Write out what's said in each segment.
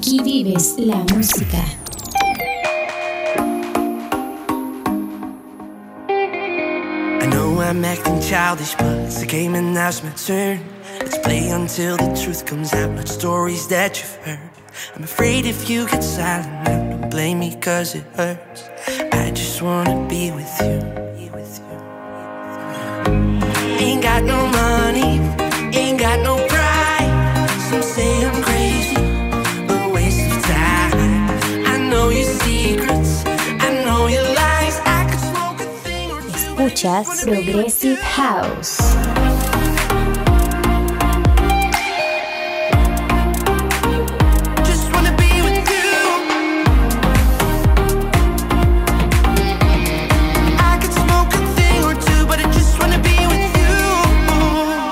Aquí vives la música. I know I'm acting childish, but it's a game and now's my turn. Let's play until the truth comes out, not stories that you've heard. I'm afraid if you get silent now, don't blame me cause it hurts. I just wanna be with you. Ain't got no money, ain't got no pride. Some say I'm crazy, wanna be with you.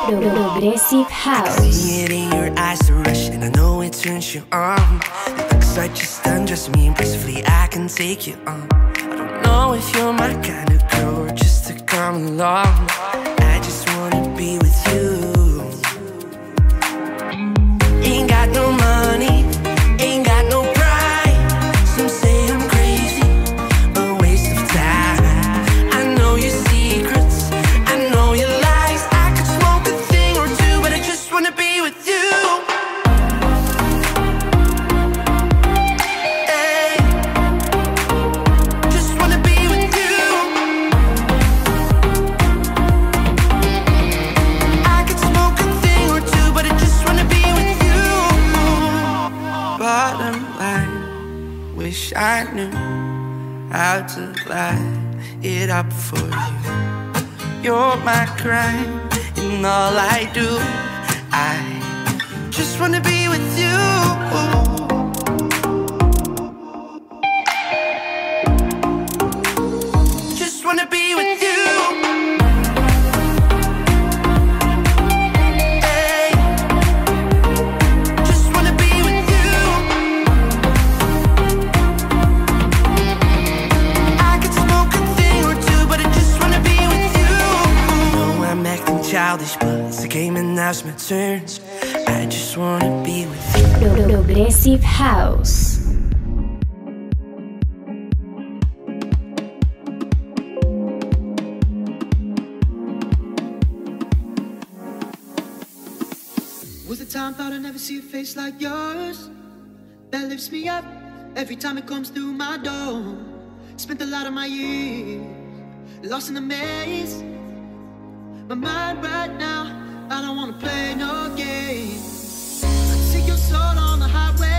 Pro- Progressive House. See it in your eyes, the rush, and I know it turns you on. The looks like just undress me impressively. I can take you on. Know if you're my kind of girl just to come along. It up for you. You're my crime, and all I do, I just wanna be with you. Progressive House. Was the time thought I'd never see a face like yours that lifts me up every time it comes through my door. Spent a lot of my years lost in the maze. My mind right now, I don't wanna play no games. Take your soul on the highway.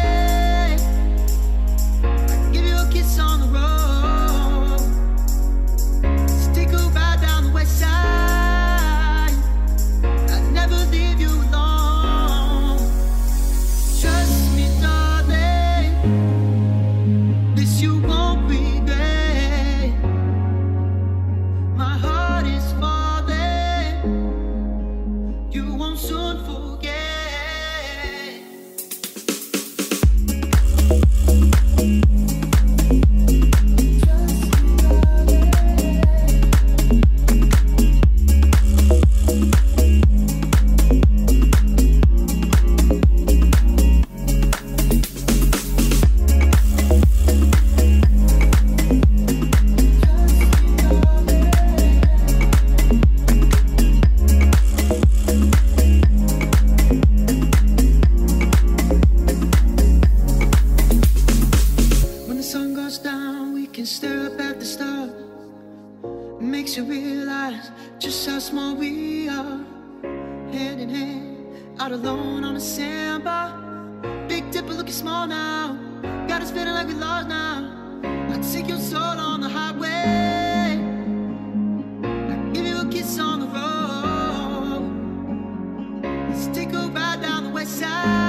Hand in hand, out alone on a sandbar. Big Dipper looking small now. Got us feeling like we lost now. I take your soul on the highway. I give you a kiss on the road. Let's take a ride down the west side.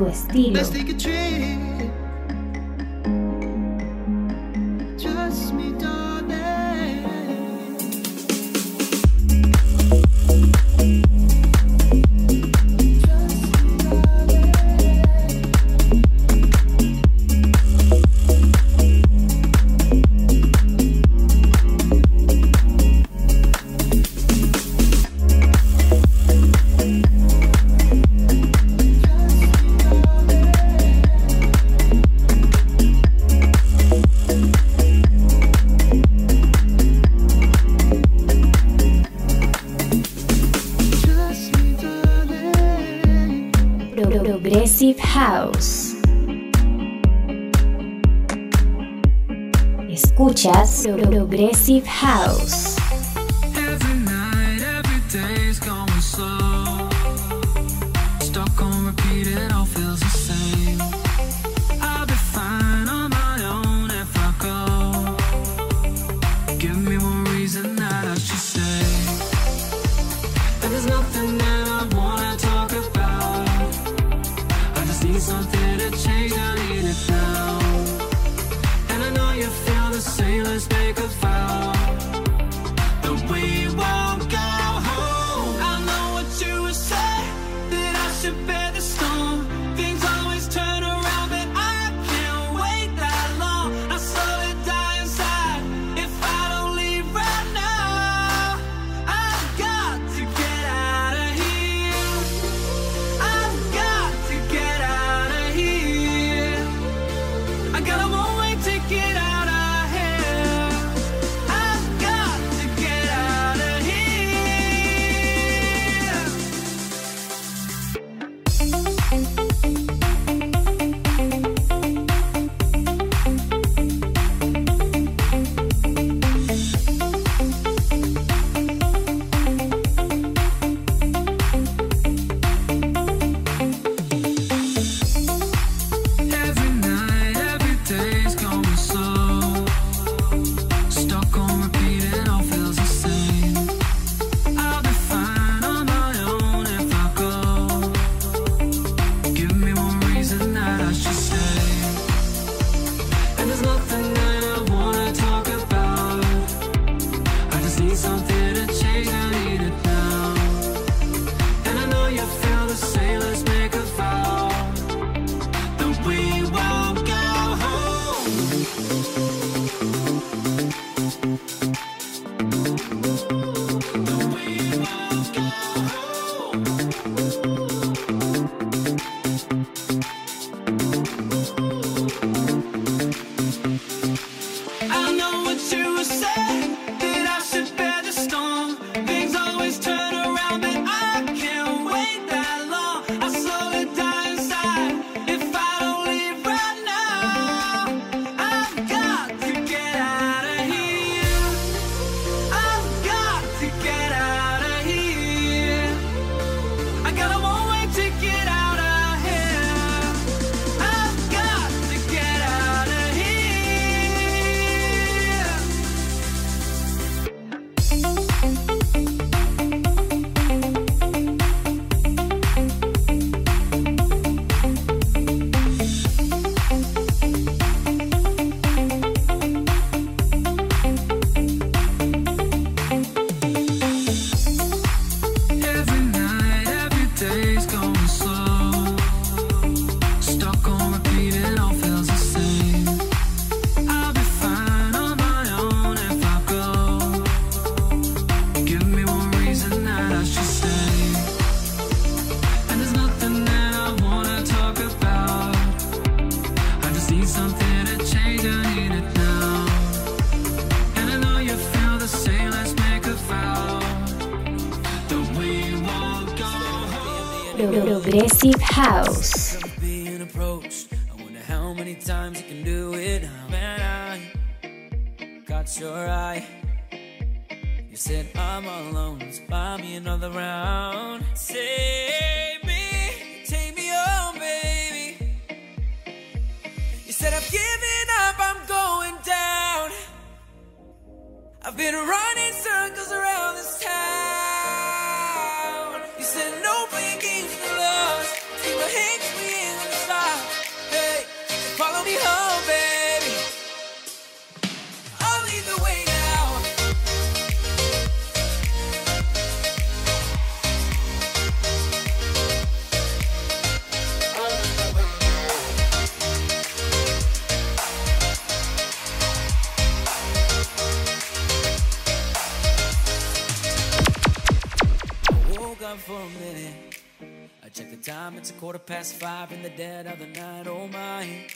Tu estilo. Escuchas Progressive House. Progressive House. How many times you can do it? Man, I got your eye. You said I'm alone. Just buy me another round. Save me, take me home, baby. You said I've given up, I'm going down. I've been running circles around this town. quarter past five in the dead of the night. Oh my,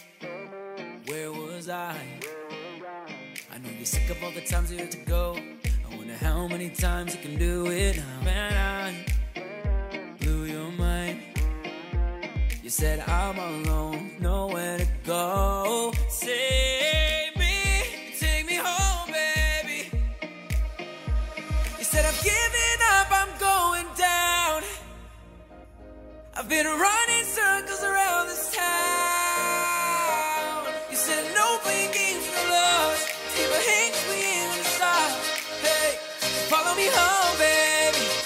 where was I? I know you're sick of all the times you had to go. I wonder how many times you can do it. Man, I blew your mind. You said I'm alone, nowhere to go. Save me, take me home, baby. You said I'm giving up, I'm going down. I've been running. Follow me home, baby.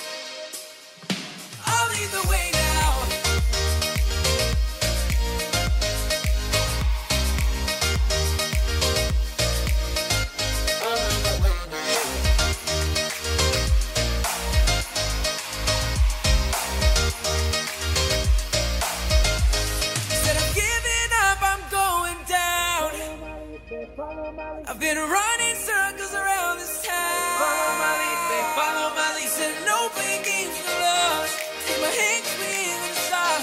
I've been running circles around this town. Follow my lead, babe, follow my lead. Said no playing games with love. Keep my hands clean it's stop.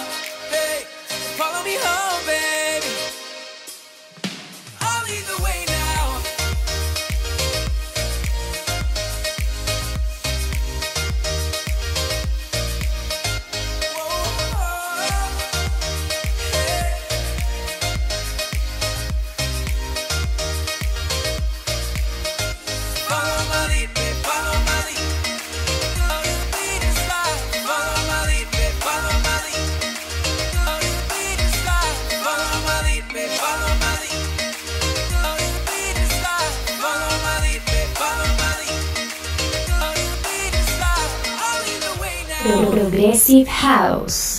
Hey, follow me home, baby. Progressive House.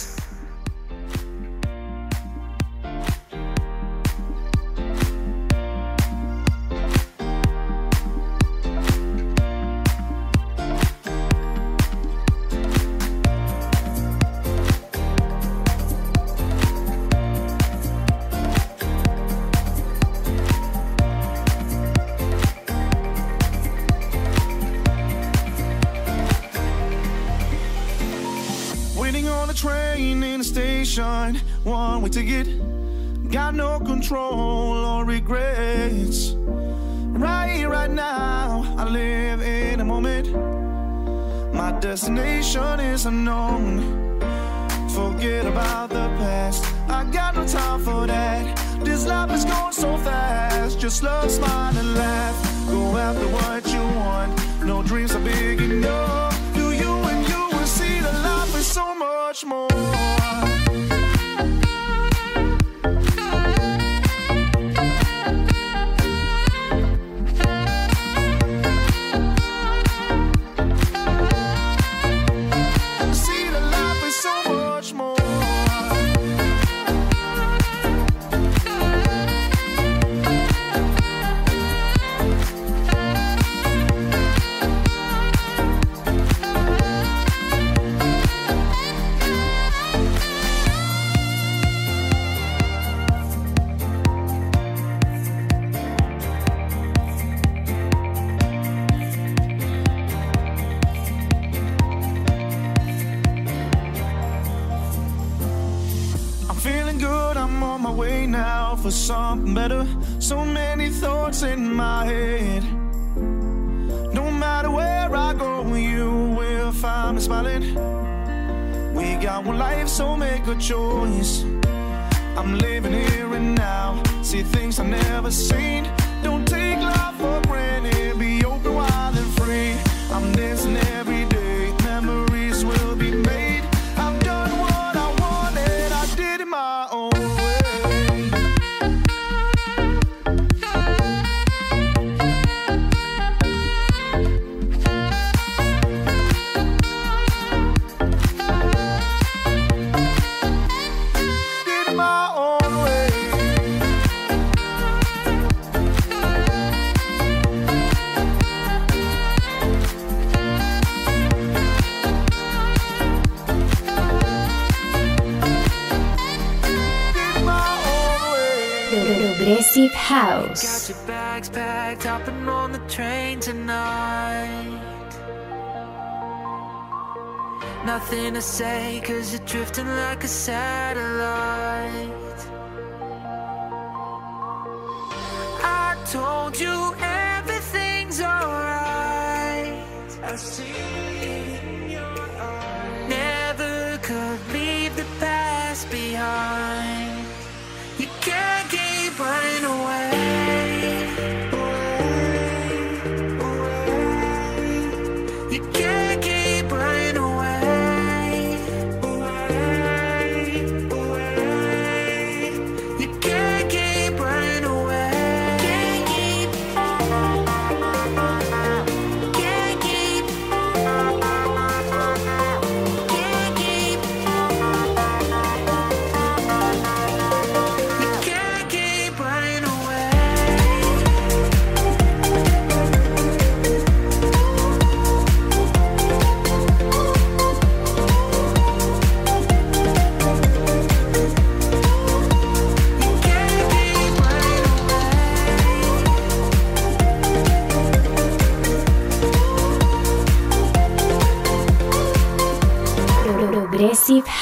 One way ticket. Got no control or regrets. Right right now, I live in a moment. My destination is unknown. Forget about the past. I got no time for that. This life is going so fast. Just love, smile, and laugh. Go after what you want. No dreams are big enough. Do you and you will see that life is so much more. I'm on my way now for something better. So many thoughts in my head. No matter where I go, you will find me smiling. We got one life, so make a choice. I'm living here and now. See things I've never seen. Don't take life for granted. Be open, wild, and free. I'm dancing Progressive Got House. your bags packed, hopping on the train tonight. Nothing to say, cause you're drifting like a satellite. I told you everything's alright. I see it in your eyes. Never could leave the past behind.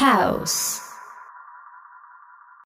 House.